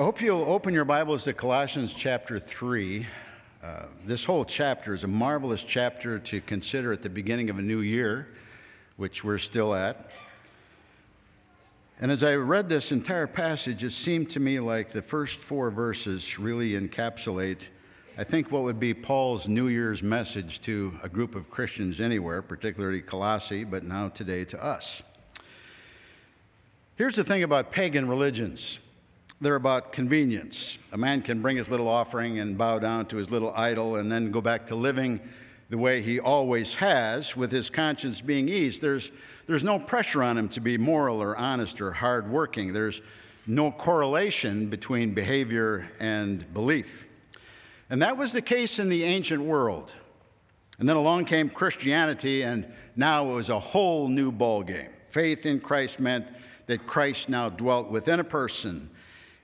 I hope you'll open your Bibles to Colossians chapter 3. Uh, this whole chapter is a marvelous chapter to consider at the beginning of a new year, which we're still at. And as I read this entire passage, it seemed to me like the first four verses really encapsulate, I think, what would be Paul's New Year's message to a group of Christians anywhere, particularly Colossae, but now today to us. Here's the thing about pagan religions they're about convenience. A man can bring his little offering and bow down to his little idol and then go back to living the way he always has with his conscience being eased. There's, there's no pressure on him to be moral or honest or hardworking. There's no correlation between behavior and belief. And that was the case in the ancient world. And then along came Christianity, and now it was a whole new ballgame. Faith in Christ meant that Christ now dwelt within a person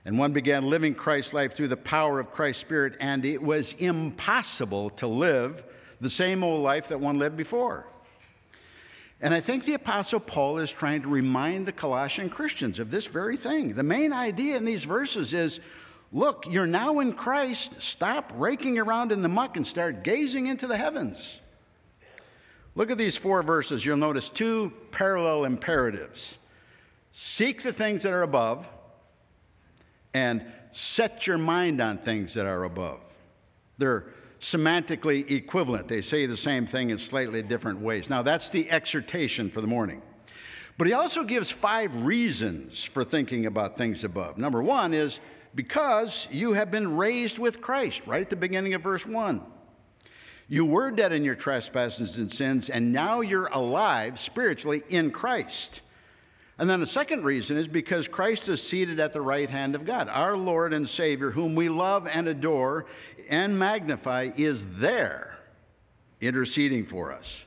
and one began living Christ's life through the power of Christ's Spirit, and it was impossible to live the same old life that one lived before. And I think the Apostle Paul is trying to remind the Colossian Christians of this very thing. The main idea in these verses is look, you're now in Christ. Stop raking around in the muck and start gazing into the heavens. Look at these four verses. You'll notice two parallel imperatives seek the things that are above and set your mind on things that are above. They're semantically equivalent. They say the same thing in slightly different ways. Now, that's the exhortation for the morning. But he also gives five reasons for thinking about things above. Number one is because you have been raised with Christ, right at the beginning of verse 1. You were dead in your trespasses and sins, and now you're alive spiritually in Christ. And then the second reason is because Christ is seated at the right hand of God. Our Lord and Savior, whom we love and adore and magnify, is there interceding for us.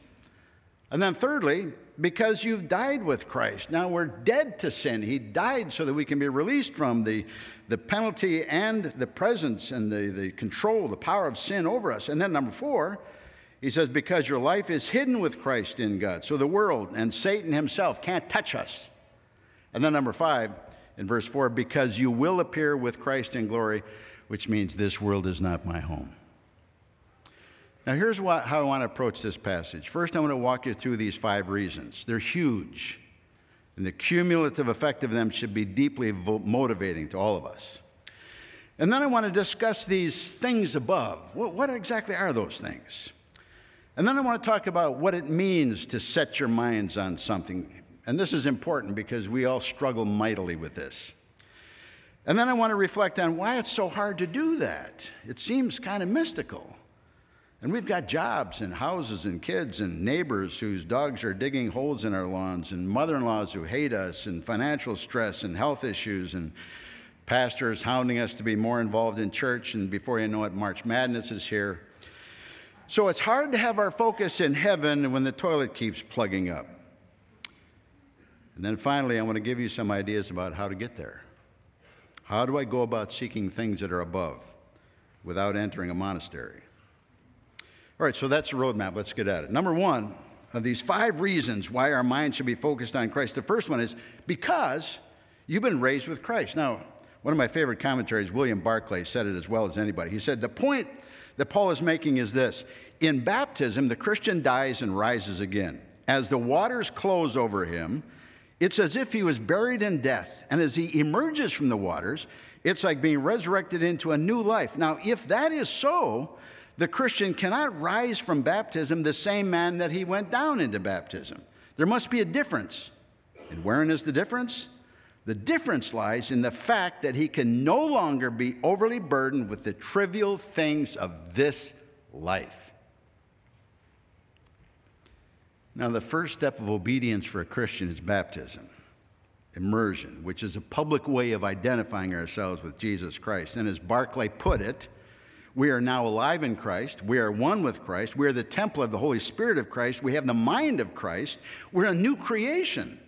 And then thirdly, because you've died with Christ. Now we're dead to sin. He died so that we can be released from the, the penalty and the presence and the, the control, the power of sin over us. And then number four, he says, because your life is hidden with Christ in God. So the world and Satan himself can't touch us. And then number five, in verse four, because you will appear with Christ in glory, which means this world is not my home. Now, here's what, how I want to approach this passage. First, I want to walk you through these five reasons. They're huge, and the cumulative effect of them should be deeply motivating to all of us. And then I want to discuss these things above. What, what exactly are those things? And then I want to talk about what it means to set your minds on something. And this is important because we all struggle mightily with this. And then I want to reflect on why it's so hard to do that. It seems kind of mystical. And we've got jobs and houses and kids and neighbors whose dogs are digging holes in our lawns, and mother in laws who hate us, and financial stress and health issues, and pastors hounding us to be more involved in church. And before you know it, March Madness is here. So it's hard to have our focus in heaven when the toilet keeps plugging up. And then finally, I want to give you some ideas about how to get there. How do I go about seeking things that are above without entering a monastery? All right, so that's the roadmap. Let's get at it. Number one of these five reasons why our mind should be focused on Christ, the first one is because you've been raised with Christ. Now, one of my favorite commentaries, William Barclay, said it as well as anybody. He said, The point that Paul is making is this In baptism, the Christian dies and rises again. As the waters close over him, it's as if he was buried in death. And as he emerges from the waters, it's like being resurrected into a new life. Now, if that is so, the Christian cannot rise from baptism the same man that he went down into baptism. There must be a difference. And wherein is the difference? The difference lies in the fact that he can no longer be overly burdened with the trivial things of this life. Now, the first step of obedience for a Christian is baptism, immersion, which is a public way of identifying ourselves with Jesus Christ. And as Barclay put it, we are now alive in Christ. We are one with Christ. We are the temple of the Holy Spirit of Christ. We have the mind of Christ. We're a new creation.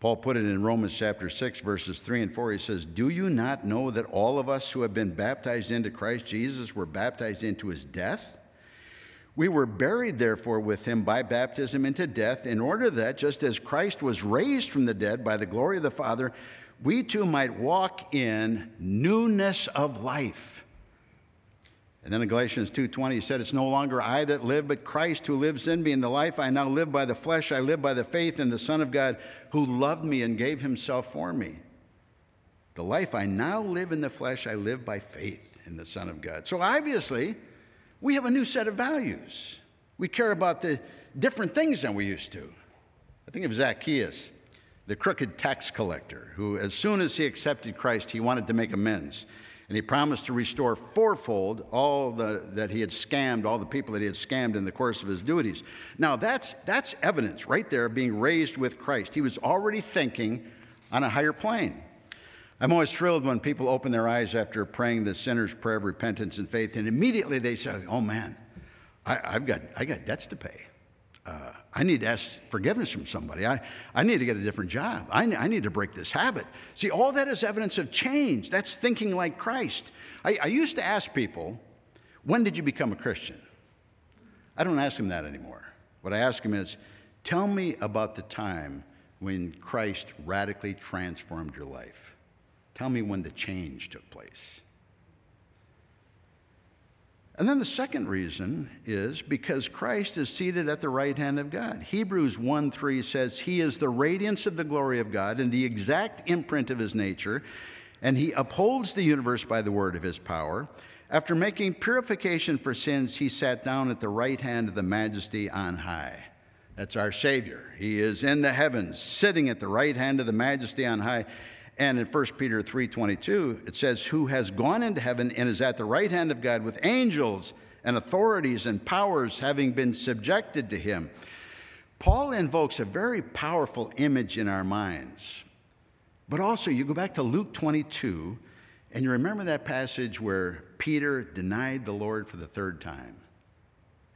Paul put it in Romans chapter 6, verses 3 and 4. He says, Do you not know that all of us who have been baptized into Christ Jesus were baptized into his death? We were buried, therefore, with him by baptism into death, in order that, just as Christ was raised from the dead by the glory of the Father, we too might walk in newness of life. And then in Galatians 2:20 he said it's no longer I that live but Christ who lives in me and the life I now live by the flesh I live by the faith in the son of God who loved me and gave himself for me. The life I now live in the flesh I live by faith in the son of God. So obviously we have a new set of values. We care about the different things than we used to. I think of Zacchaeus, the crooked tax collector, who, as soon as he accepted Christ, he wanted to make amends. And he promised to restore fourfold all the, that he had scammed, all the people that he had scammed in the course of his duties. Now, that's, that's evidence right there of being raised with Christ. He was already thinking on a higher plane. I'm always thrilled when people open their eyes after praying the sinner's prayer of repentance and faith, and immediately they say, Oh man, I, have got, I got debts to pay. Uh, I need to ask forgiveness from somebody. I, I need to get a different job. I, I need to break this habit. See, all that is evidence of change. That's thinking like Christ. I, I used to ask people, When did you become a Christian? I don't ask them that anymore. What I ask them is, Tell me about the time when Christ radically transformed your life. Tell me when the change took place. And then the second reason is because Christ is seated at the right hand of God. Hebrews 1 3 says, He is the radiance of the glory of God and the exact imprint of His nature, and He upholds the universe by the word of His power. After making purification for sins, He sat down at the right hand of the majesty on high. That's our Savior. He is in the heavens, sitting at the right hand of the majesty on high. And in 1 Peter 3:22, it says, "Who has gone into heaven and is at the right hand of God with angels and authorities and powers having been subjected to him." Paul invokes a very powerful image in our minds. But also, you go back to Luke 22, and you remember that passage where Peter denied the Lord for the third time.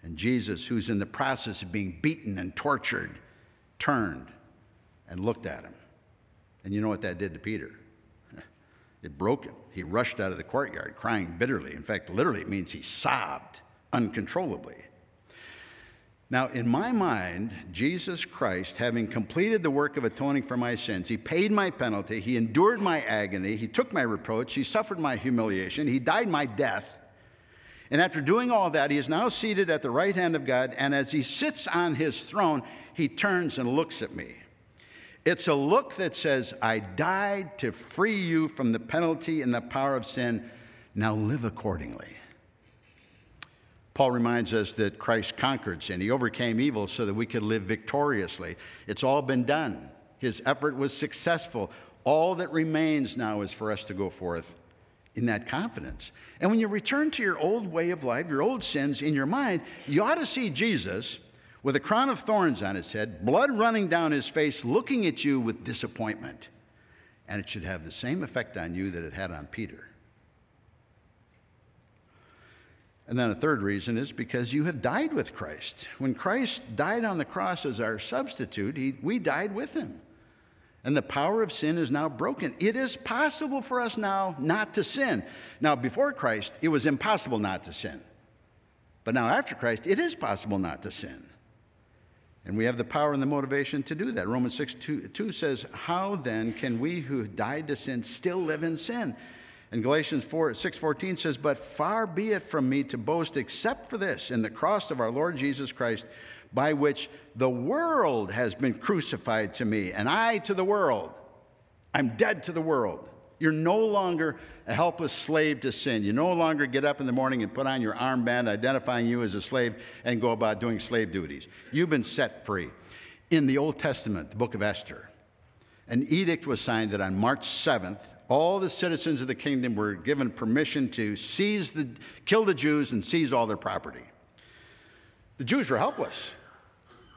And Jesus, who's in the process of being beaten and tortured, turned and looked at him. And you know what that did to Peter? It broke him. He rushed out of the courtyard crying bitterly. In fact, literally, it means he sobbed uncontrollably. Now, in my mind, Jesus Christ, having completed the work of atoning for my sins, he paid my penalty, he endured my agony, he took my reproach, he suffered my humiliation, he died my death. And after doing all that, he is now seated at the right hand of God, and as he sits on his throne, he turns and looks at me. It's a look that says, I died to free you from the penalty and the power of sin. Now live accordingly. Paul reminds us that Christ conquered sin. He overcame evil so that we could live victoriously. It's all been done. His effort was successful. All that remains now is for us to go forth in that confidence. And when you return to your old way of life, your old sins in your mind, you ought to see Jesus with a crown of thorns on his head, blood running down his face, looking at you with disappointment. And it should have the same effect on you that it had on Peter. And then a third reason is because you have died with Christ. When Christ died on the cross as our substitute, he, we died with him. And the power of sin is now broken. It is possible for us now not to sin. Now, before Christ, it was impossible not to sin. But now, after Christ, it is possible not to sin. And we have the power and the motivation to do that. Romans 6 2, 2 says, How then can we who died to sin still live in sin? And Galatians 4, 6.14 says, But far be it from me to boast except for this, in the cross of our Lord Jesus Christ, by which the world has been crucified to me, and I to the world. I'm dead to the world. You're no longer a helpless slave to sin. You no longer get up in the morning and put on your armband identifying you as a slave and go about doing slave duties. You've been set free. In the Old Testament, the book of Esther, an edict was signed that on March 7th, all the citizens of the kingdom were given permission to seize the, kill the Jews and seize all their property. The Jews were helpless.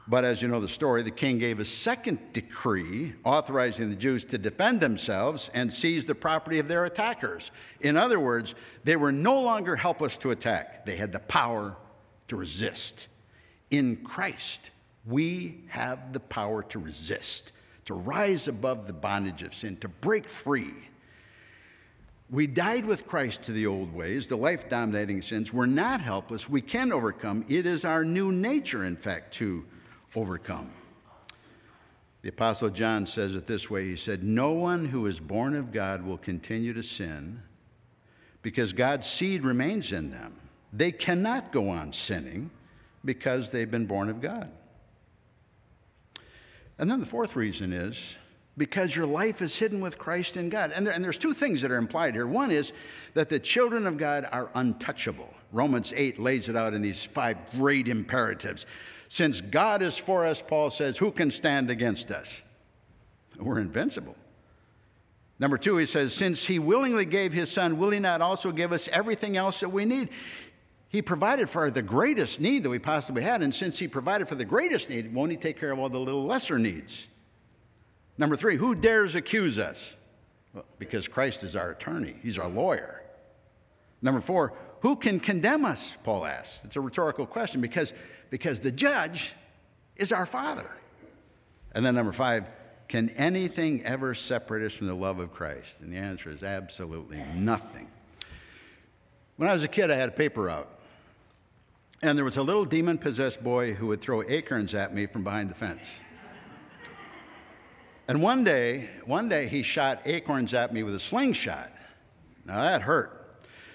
But as you know the story, the king gave a second decree authorizing the Jews to defend themselves and seize the property of their attackers. In other words, they were no longer helpless to attack, they had the power to resist. In Christ, we have the power to resist, to rise above the bondage of sin, to break free. We died with Christ to the old ways, the life dominating sins. We're not helpless. We can overcome. It is our new nature, in fact, to overcome. The Apostle John says it this way He said, No one who is born of God will continue to sin because God's seed remains in them. They cannot go on sinning because they've been born of God. And then the fourth reason is because your life is hidden with Christ in God. And, there, and, there's two things that are implied here. One is that the children of God are untouchable. Romans 8 lays it out in these five great imperatives. Since God is for us, Paul says, who can stand against us? We're invincible. Number two, he says, since he willingly gave his son, will he not also give us everything else that we need? He provided for the greatest need that we possibly had. And since he provided for the greatest need, won't he take care of all the little lesser needs? Number three, who dares accuse us? Well, because Christ is our attorney, he's our lawyer. Number four, who can condemn us? Paul asks. It's a rhetorical question because, because the judge is our Father. And then number five, can anything ever separate us from the love of Christ? And the answer is absolutely nothing. When I was a kid, I had a paper route. And there was a little demon possessed boy who would throw acorns at me from behind the fence. And one day, one day he shot acorns at me with a slingshot. Now that hurt.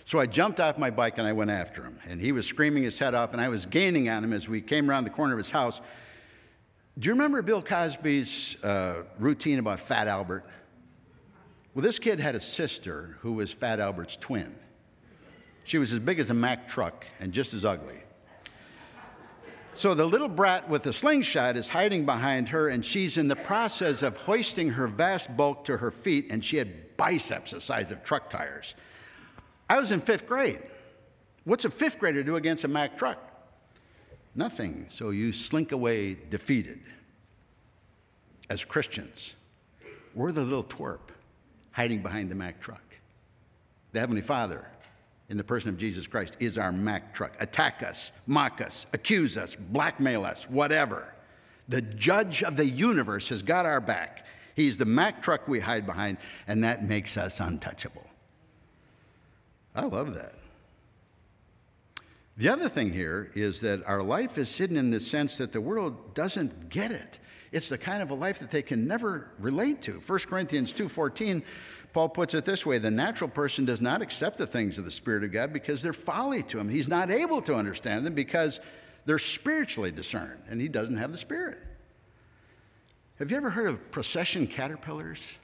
So I jumped off my bike and I went after him. And he was screaming his head off, and I was gaining on him as we came around the corner of his house. Do you remember Bill Cosby's uh, routine about Fat Albert? Well, this kid had a sister who was Fat Albert's twin. She was as big as a Mack truck and just as ugly. So the little brat with the slingshot is hiding behind her, and she's in the process of hoisting her vast bulk to her feet, and she had biceps the size of truck tires. I was in fifth grade. What's a fifth grader do against a Mack truck? Nothing. So you slink away defeated. As Christians, we're the little twerp hiding behind the Mack truck. The Heavenly Father in the person of Jesus Christ is our Mack truck. Attack us, mock us, accuse us, blackmail us, whatever. The judge of the universe has got our back. He's the Mack truck we hide behind, and that makes us untouchable. I love that. The other thing here is that our life is hidden in the sense that the world doesn't get it. It's the kind of a life that they can never relate to. 1 Corinthians 2:14 Paul puts it this way the natural person does not accept the things of the Spirit of God because they're folly to him. He's not able to understand them because they're spiritually discerned, and he doesn't have the Spirit. Have you ever heard of procession caterpillars?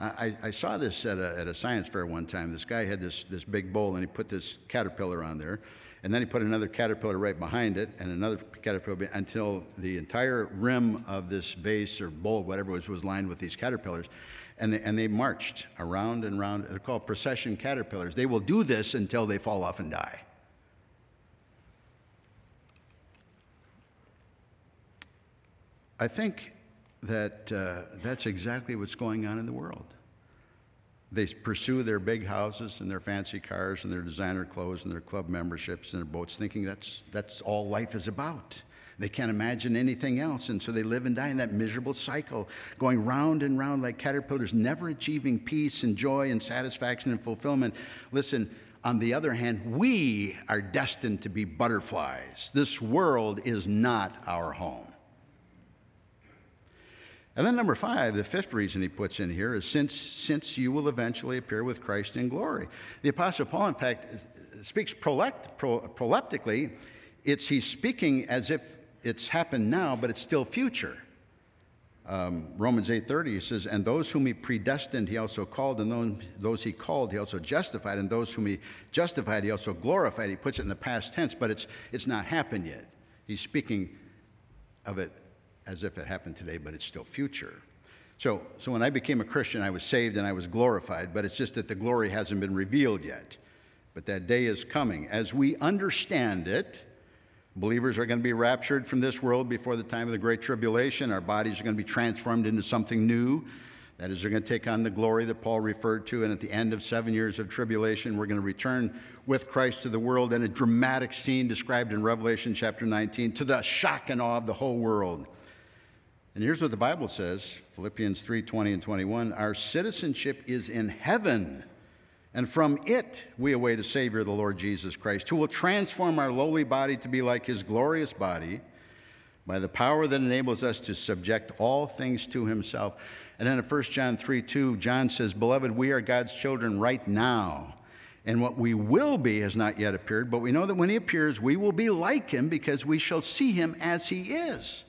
I, I, saw this at a, at a science fair one time. This guy had this, this big bowl, and he put this caterpillar on there. And then he put another caterpillar right behind it, and another caterpillar until the entire rim of this vase or bowl, whatever it was, was lined with these caterpillars and they, and they marched around and around. They're called procession caterpillars. They will do this until they fall off and die. I think that uh, that's exactly what's going on in the world. They pursue their big houses and their fancy cars and their designer clothes and their club memberships and their boats, thinking that's, that's all life is about. They can't imagine anything else. And so they live and die in that miserable cycle, going round and round like caterpillars, never achieving peace and joy and satisfaction and fulfillment. Listen, on the other hand, we are destined to be butterflies. This world is not our home. And then, number five, the fifth reason he puts in here is since, since you will eventually appear with Christ in glory. The Apostle Paul, in fact, speaks pro, proleptically. It's, he's speaking as if it's happened now, but it's still future. Um, Romans 8:30 he says, "And those whom he predestined, he also called, and those he called, he also justified, and those whom he justified, he also glorified." He puts it in the past tense, but it's it's not happened yet. He's speaking of it as if it happened today, but it's still future. So, so when I became a Christian, I was saved and I was glorified, but it's just that the glory hasn't been revealed yet. But that day is coming. As we understand it, Believers are going to be raptured from this world before the time of the Great Tribulation. Our bodies are going to be transformed into something new. That is, they're going to take on the glory that Paul referred to. And at the end of seven years of tribulation, we're going to return with Christ to the world in a dramatic scene described in Revelation chapter 19 to the shock and awe of the whole world. And here's what the Bible says Philippians 3 20 and 21 Our citizenship is in heaven and from it we await a Savior, the Lord Jesus Christ, who will transform our lowly body to be like his glorious body by the power that enables us to subject all things to himself. And then in 1 John 3 2, John says, Beloved, we are God's children right now. And what we will be has not yet appeared, but we know that when he appears, we will be like him because we shall see him as he is.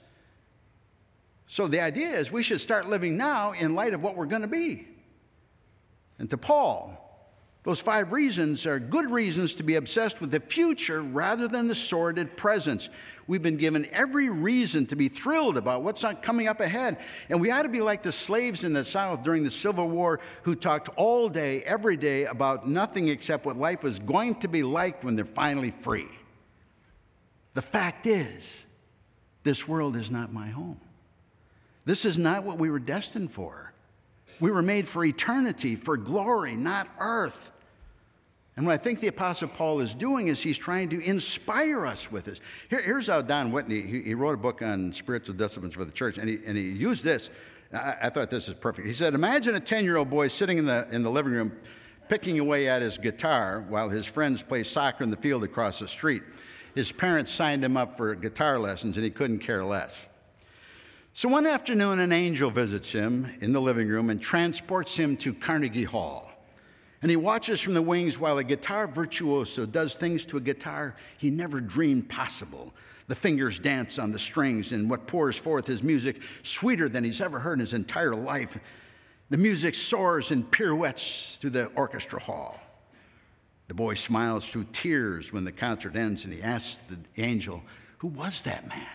So the idea is we should start living now in light of what we're going to be. And to Paul, those five reasons are good reasons to be obsessed with the future rather than the sordid presence. We've been given every reason to be thrilled about what's coming up ahead. And we ought to be like the slaves in the South during the Civil War who talked all day, every day about nothing except what life was going to be like when they're finally free. The fact is, this world is not my home. This is not what we were destined for. We were made for eternity, for glory, not earth. And what I think the Apostle Paul is doing is he's trying to inspire us with this. Here, here's how Don Whitney, he, he, wrote a book on spiritual disciplines for the church, and he, and he used this. I, I thought this is perfect. He said, Imagine a 10 year old boy sitting in the, in the living room picking away at his guitar while his friends play soccer in the field across the street. His parents signed him up for guitar lessons, and he couldn't care less. So one afternoon, an angel visits him in the living room and transports him to Carnegie Hall. And he watches from the wings while a guitar virtuoso does things to a guitar he never dreamed possible. The fingers dance on the strings, and what pours forth is music sweeter than he's ever heard in his entire life. The music soars and pirouettes through the orchestra hall. The boy smiles through tears when the concert ends, and he asks the angel, Who was that man?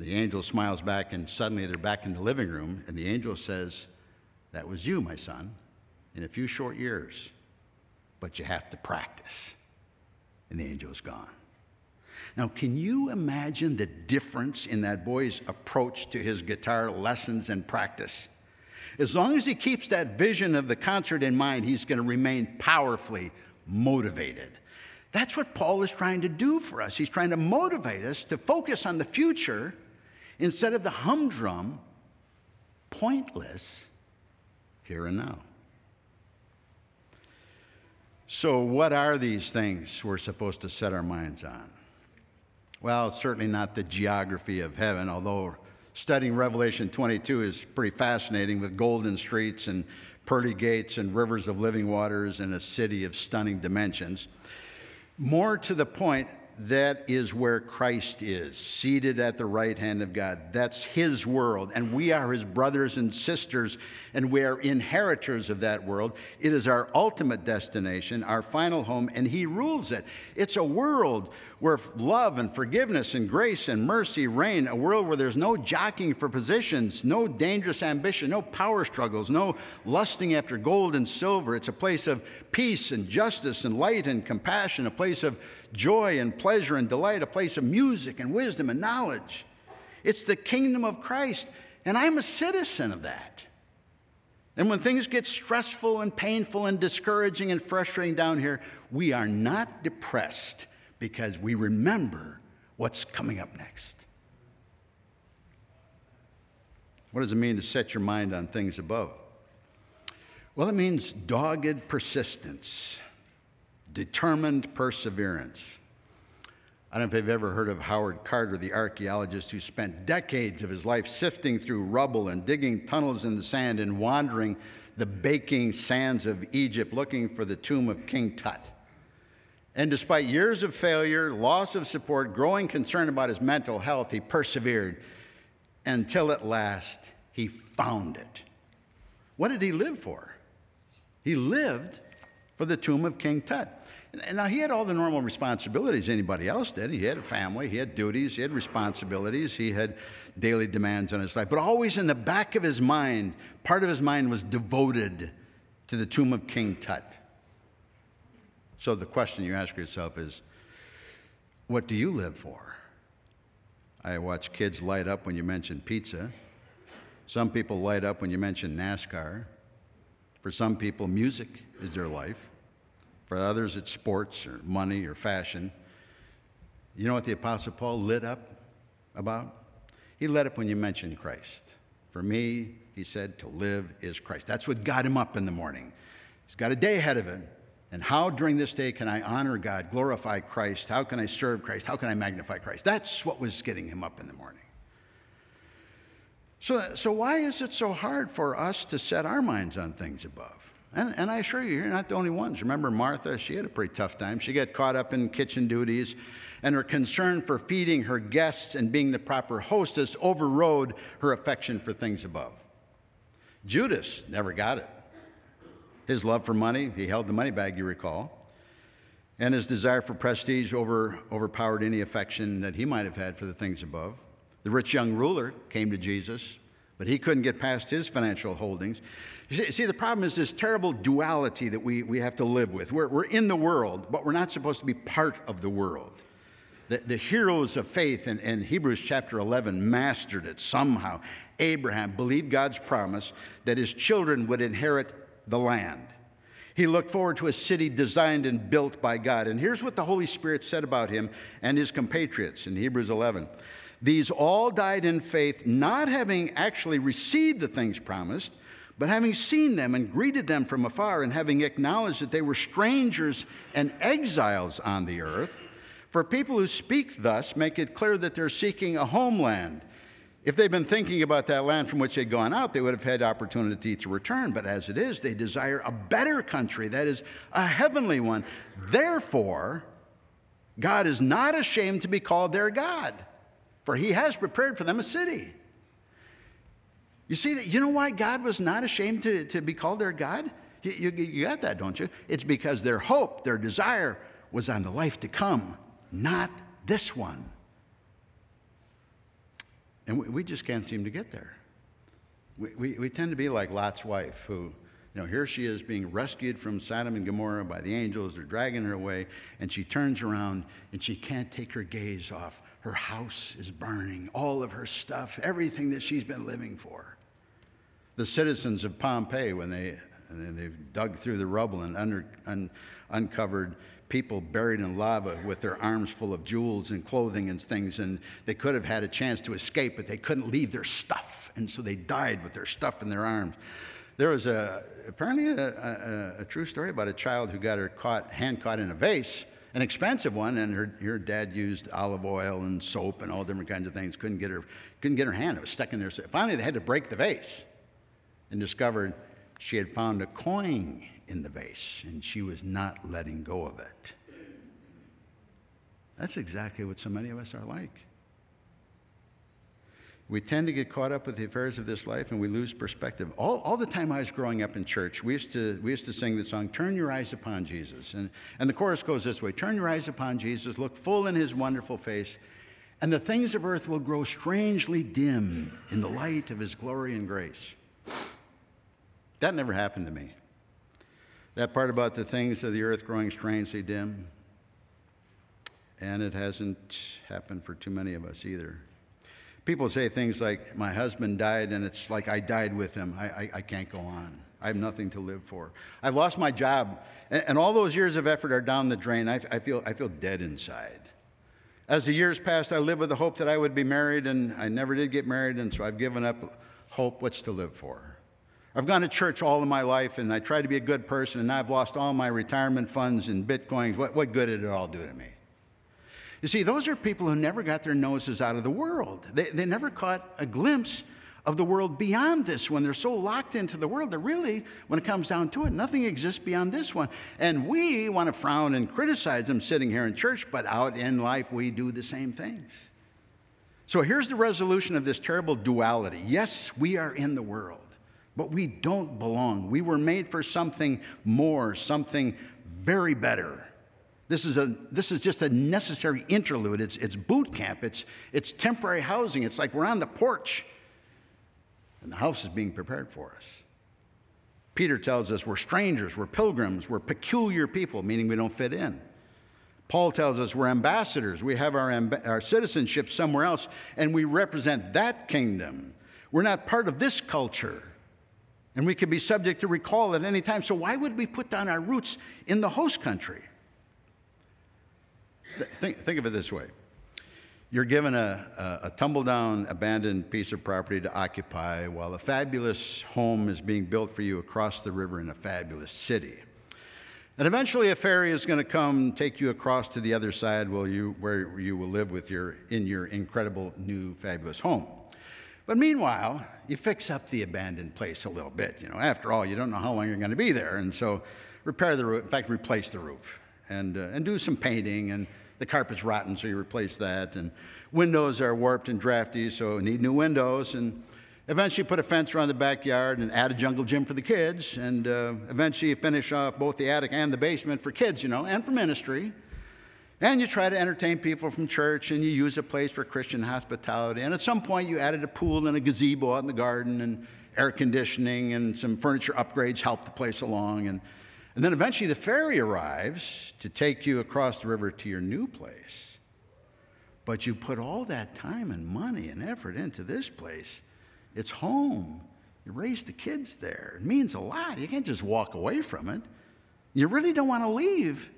The angel smiles back, and suddenly they're back in the living room, and the angel says, That was you, my son, in a few short years, but you have to practice. And the angel is gone. Now, can you imagine the difference in that boy's approach to his guitar lessons and practice? As long as he keeps that vision of the concert in mind, he's going to remain powerfully motivated. That's what Paul is trying to do for us. He's trying to motivate us to focus on the future instead of the humdrum, pointless here and now. So, what are these things we're supposed to set our minds on? Well, it's certainly not the geography of heaven, although studying Revelation 22 is pretty fascinating with golden streets and pearly gates and rivers of living waters and a city of stunning dimensions. More to the point, that is where Christ is, seated at the right hand of God. That's His world, and we are His brothers and sisters, and we are inheritors of that world. It is our ultimate destination, our final home, and He rules it. It's a world where love and forgiveness and grace and mercy reign, a world where there's no jockeying for positions, no dangerous ambition, no power struggles, no lusting after gold and silver. It's a place of peace and justice and light and compassion, a place of joy and pleasure and delight, a place of music and wisdom and knowledge. It's the kingdom of Christ, and I'm a citizen of that. And when things get stressful and painful and discouraging and frustrating down here, we are not depressed because we remember what's coming up next. What does it mean to set your mind on things above? Well, it means dogged persistence determined perseverance. I don't know if you've ever heard of Howard Carter, the archaeologist who spent decades of his life sifting through rubble and digging tunnels in the sand and wandering the baking sands of Egypt looking for the tomb of King Tut. And despite years of failure, loss of support, growing concern about his mental health, he persevered until at last he found it. What did he live for? He lived for the tomb of King Tut. And Now, he had all the normal responsibilities anybody else did. He had a family, he had duties, he had responsibilities, he had daily demands on his life. But always in the back of his mind, part of his mind was devoted to the tomb of King Tut. So the question you ask yourself is what do you live for? I watch kids light up when you mention pizza. Some people light up when you mention NASCAR. For some people, music is their life. For others, it's sports or money or fashion. You know what the Apostle Paul lit up about? He lit up when you mentioned Christ. For me, he said, to live is Christ. That's what got him up in the morning. He's got a day ahead of him, And how during this day can I honor God, glorify Christ? How can I serve Christ? How can I magnify Christ? That's what was getting him up in the morning. So, so why is it so hard for us to set our minds on things above? And, and I assure you, you're not the only ones. Remember Martha? She had a pretty tough time. She got caught up in kitchen duties, and her concern for feeding her guests and being the proper hostess overrode her affection for things above. Judas never got it. His love for money, he held the money bag, you recall, and his desire for prestige over, overpowered any affection that he might have had for the things above. The rich young ruler came to Jesus, but he couldn't get past his financial holdings. See, the problem is this terrible duality that we, we have to live with. We're, we're in the world, but we're not supposed to be part of the world. The, the heroes of faith in, in Hebrews chapter 11 mastered it somehow. Abraham believed God's promise that his children would inherit the land. He looked forward to a city designed and built by God. And here's what the Holy Spirit said about him and his compatriots in Hebrews 11. These all died in faith, not having actually received the things promised, but having seen them and greeted them from afar, and having acknowledged that they were strangers and exiles on the earth. For people who speak thus make it clear that they're seeking a homeland. If they'd been thinking about that land from which they'd gone out, they would have had opportunity to return. But as it is, they desire a better country, that is, a heavenly one. Therefore, God is not ashamed to be called their God for he has prepared for them a city. You see that you know why God was not ashamed to, to be called their God? You, you, you got that, don't you? It's because their hope, their desire was on the life to come, not this one. And we, we just can't seem to get there. We, we, we tend to be like Lot's wife, who you know, here she is being rescued from Sodom and Gomorrah by the angels. They're dragging her away, and she turns around and she can't take her gaze off. Her house is burning, all of her stuff, everything that she's been living for. The citizens of Pompeii, when they, they dug through the rubble and under, un, uncovered people buried in lava with their arms full of jewels and clothing and things, and they could have had a chance to escape, but they couldn't leave their stuff, and so they died with their stuff in their arms. There was a, apparently a, a, a true story about a child who got her caught, hand caught in a vase, an expensive one, and her, her dad used olive oil and soap and all different kinds of things. Couldn't get her, couldn't get her hand. It was stuck in there. Finally, they had to break the vase and discovered she had found a coin in the vase, and she was not letting go of it. That's exactly what so many of us are like. We tend to get caught up with the affairs of this life and we lose perspective. All, all the time I was growing up in church, we used, to, we used to sing the song, Turn Your Eyes Upon Jesus. And, and the chorus goes this way Turn your eyes upon Jesus, look full in his wonderful face, and the things of earth will grow strangely dim in the light of his glory and grace. That never happened to me. That part about the things of the earth growing strangely dim, and it hasn't happened for too many of us either. People say things like, My husband died, and it's like I died with him. I, I, I can't go on. I have nothing to live for. I've lost my job, and, and all those years of effort are down the drain. I, I, feel, I feel dead inside. As the years passed, I lived with the hope that I would be married, and I never did get married, and so I've given up hope. What's to live for? I've gone to church all of my life, and I tried to be a good person, and I've lost all my retirement funds and bitcoins. What, what good did it all do to me? You see, those are people who never got their noses out of the world. They, they never caught a glimpse of the world beyond this one. They're so locked into the world that really, when it comes down to it, nothing exists beyond this one. And we want to frown and criticize them sitting here in church, but out in life we do the same things. So here's the resolution of this terrible duality. Yes, we are in the world, but we don't belong. We were made for something more, something very better. This is, a, this is just a necessary interlude. It's, it's boot camp, it's, it's temporary housing. It's like we're on the porch, and the house is being prepared for us. Peter tells us we're strangers, we're pilgrims, we're peculiar people, meaning we don't fit in. Paul tells us we're ambassadors. We have our, amb- our citizenship somewhere else, and we represent that kingdom. We're not part of this culture, and we could be subject to recall at any time. So, why would we put down our roots in the host country? think, think of it this way you're given a, a, a tumble down, abandoned piece of property to occupy while a fabulous home is being built for you across the river in a fabulous city. And eventually, a ferry is going to come take you across to the other side where you, where you will live with your, in your incredible new fabulous home. But meanwhile, you fix up the abandoned place a little bit. You know, after all, you don't know how long you're going to be there. And so repair the roof, in fact, replace the roof and, uh, and do some painting. And the carpet's rotten, so you replace that. And windows are warped and drafty, so need new windows. And eventually put a fence around the backyard and add a jungle gym for the kids. And uh, eventually finish off both the attic and the basement for kids, you know, and for ministry. And you try to entertain people from church and you use a place for Christian hospitality. And at some point, you added a pool and a gazebo out in the garden and air conditioning and some furniture upgrades helped the place along. And, and then eventually, the ferry arrives to take you across the river to your new place. But you put all that time and money and effort into this place. It's home. You raise the kids there. It means a lot. You can't just walk away from it. You really don't want to leave.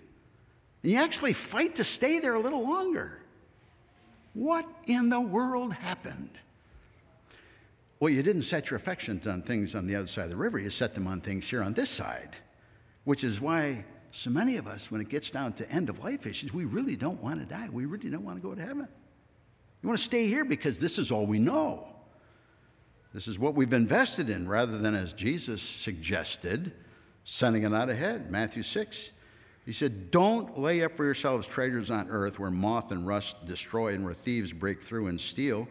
You actually fight to stay there a little longer. What in the world happened? Well, you didn't set your affections on things on the other side of the river, you set them on things here on this side, which is why so many of us, when it gets down to end of life issues, we really don't want to die. We really don't want to go to heaven. We want to stay here because this is all we know. This is what we've invested in rather than, as Jesus suggested, sending it out ahead. Matthew 6. He said, Don't lay up for yourselves treasures on earth where moth and rust destroy and where thieves break through and steal.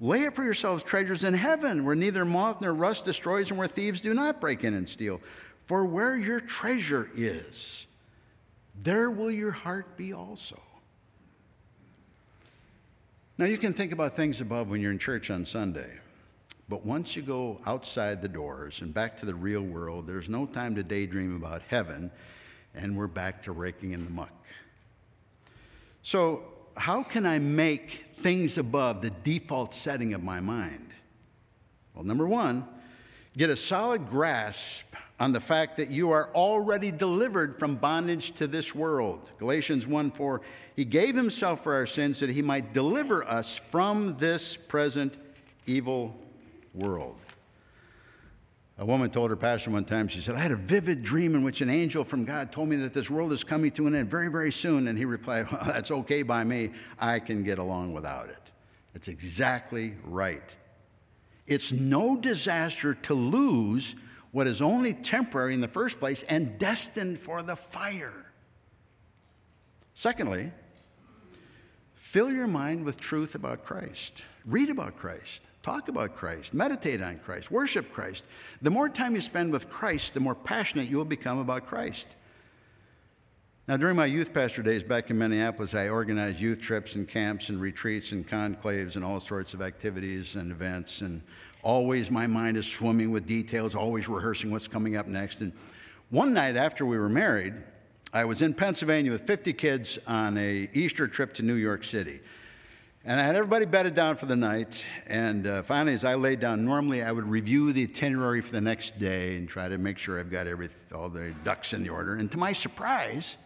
Lay up for yourselves treasures in heaven where neither moth nor rust destroys and where thieves do not break in and steal. For where your treasure is, there will your heart be also. Now, you can think about things above when you're in church on Sunday. But once you go outside the doors and back to the real world, there's no time to daydream about heaven and we're back to raking in the muck. So, how can I make things above the default setting of my mind? Well, number one, get a solid grasp on the fact that you are already delivered from bondage to this world. Galatians 1 4, He gave Himself for our sins that He might deliver us from this present evil world. A woman told her pastor one time, she said, I had a vivid dream in which an angel from God told me that this world is coming to an end very, very soon. And he replied, well, That's okay by me. I can get along without it. That's exactly right. It's no disaster to lose what is only temporary in the first place and destined for the fire. Secondly, fill your mind with truth about Christ. Read about Christ. Talk about Christ, meditate on Christ, worship Christ. The more time you spend with Christ, the more passionate you will become about Christ. Now, during my youth pastor days back in Minneapolis, I organized youth trips and camps and retreats and conclaves and all sorts of activities and events. And always my mind is swimming with details, always rehearsing what's coming up next. And one night after we were married, I was in Pennsylvania with 50 kids on a Easter trip to New York City. And I had everybody bedded down for the night. And uh, finally, as I laid down, normally I would review the itinerary for the next day and try to make sure I've got every, all the ducks in the order. And to my surprise,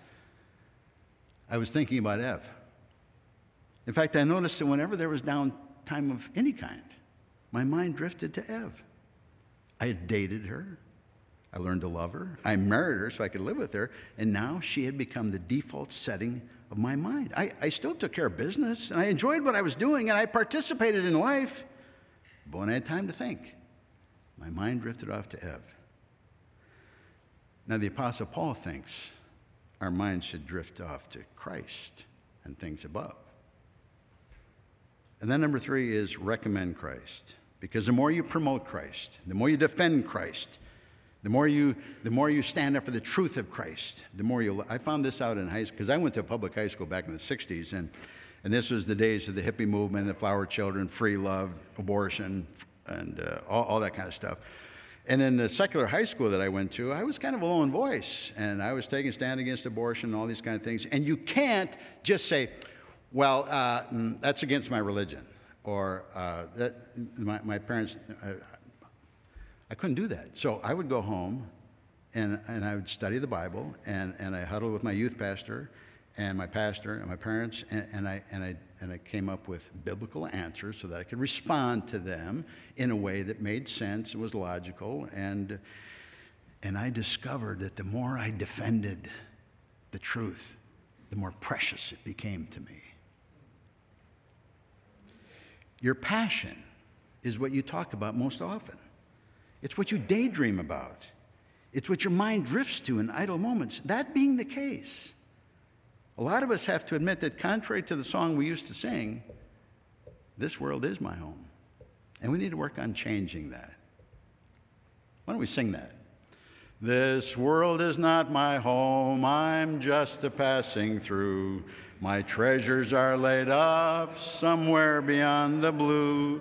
I was thinking about Ev. In fact, I noticed that whenever there was downtime of any kind, my mind drifted to Ev. I had dated her. I learned to love her. I married her so I could live with her. And now she had become the default setting of my mind. I, I still took care of business and I enjoyed what I was doing and I participated in life. But when I had time to think, my mind drifted off to Ev. Now, the Apostle Paul thinks our minds should drift off to Christ and things above. And then number three is recommend Christ. Because the more you promote Christ, the more you defend Christ, the more you, the more you stand up for the truth of Christ, the more you. I found this out in high school because I went to a public high school back in the '60s, and and this was the days of the hippie movement, the flower children, free love, abortion, and uh, all, all that kind of stuff. And in the secular high school that I went to, I was kind of a lone voice, and I was taking a stand against abortion and all these kind of things. And you can't just say, "Well, uh, mm, that's against my religion," or uh, that my, my parents. I couldn't do that. So I would go home and, and I would study the Bible and, and I huddled with my youth pastor and my pastor and my parents and, and, I, and, I, and I came up with biblical answers so that I could respond to them in a way that made sense and was logical. And, And I discovered that the more I defended the truth, the more precious it became to me. Your passion is what you talk about most often. It's what you daydream about. It's what your mind drifts to in idle moments. That being the case, a lot of us have to admit that, contrary to the song we used to sing, this world is my home. And we need to work on changing that. Why don't we sing that? This world is not my home, I'm just a passing through. My treasures are laid up somewhere beyond the blue.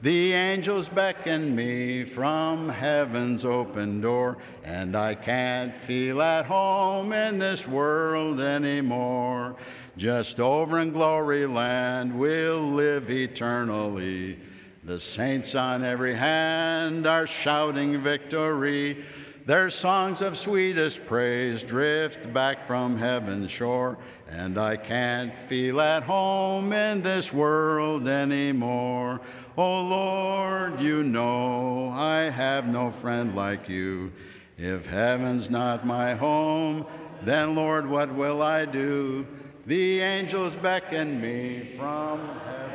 The angels beckon me from heaven's open door, and I can't feel at home in this world anymore. Just over in glory land we'll live eternally. The saints on every hand are shouting victory. Their songs of sweetest praise drift back from heaven's shore, and I can't feel at home in this world anymore. Oh Lord, you know I have no friend like you. If heaven's not my home, then Lord, what will I do? The angels beckon me from heaven.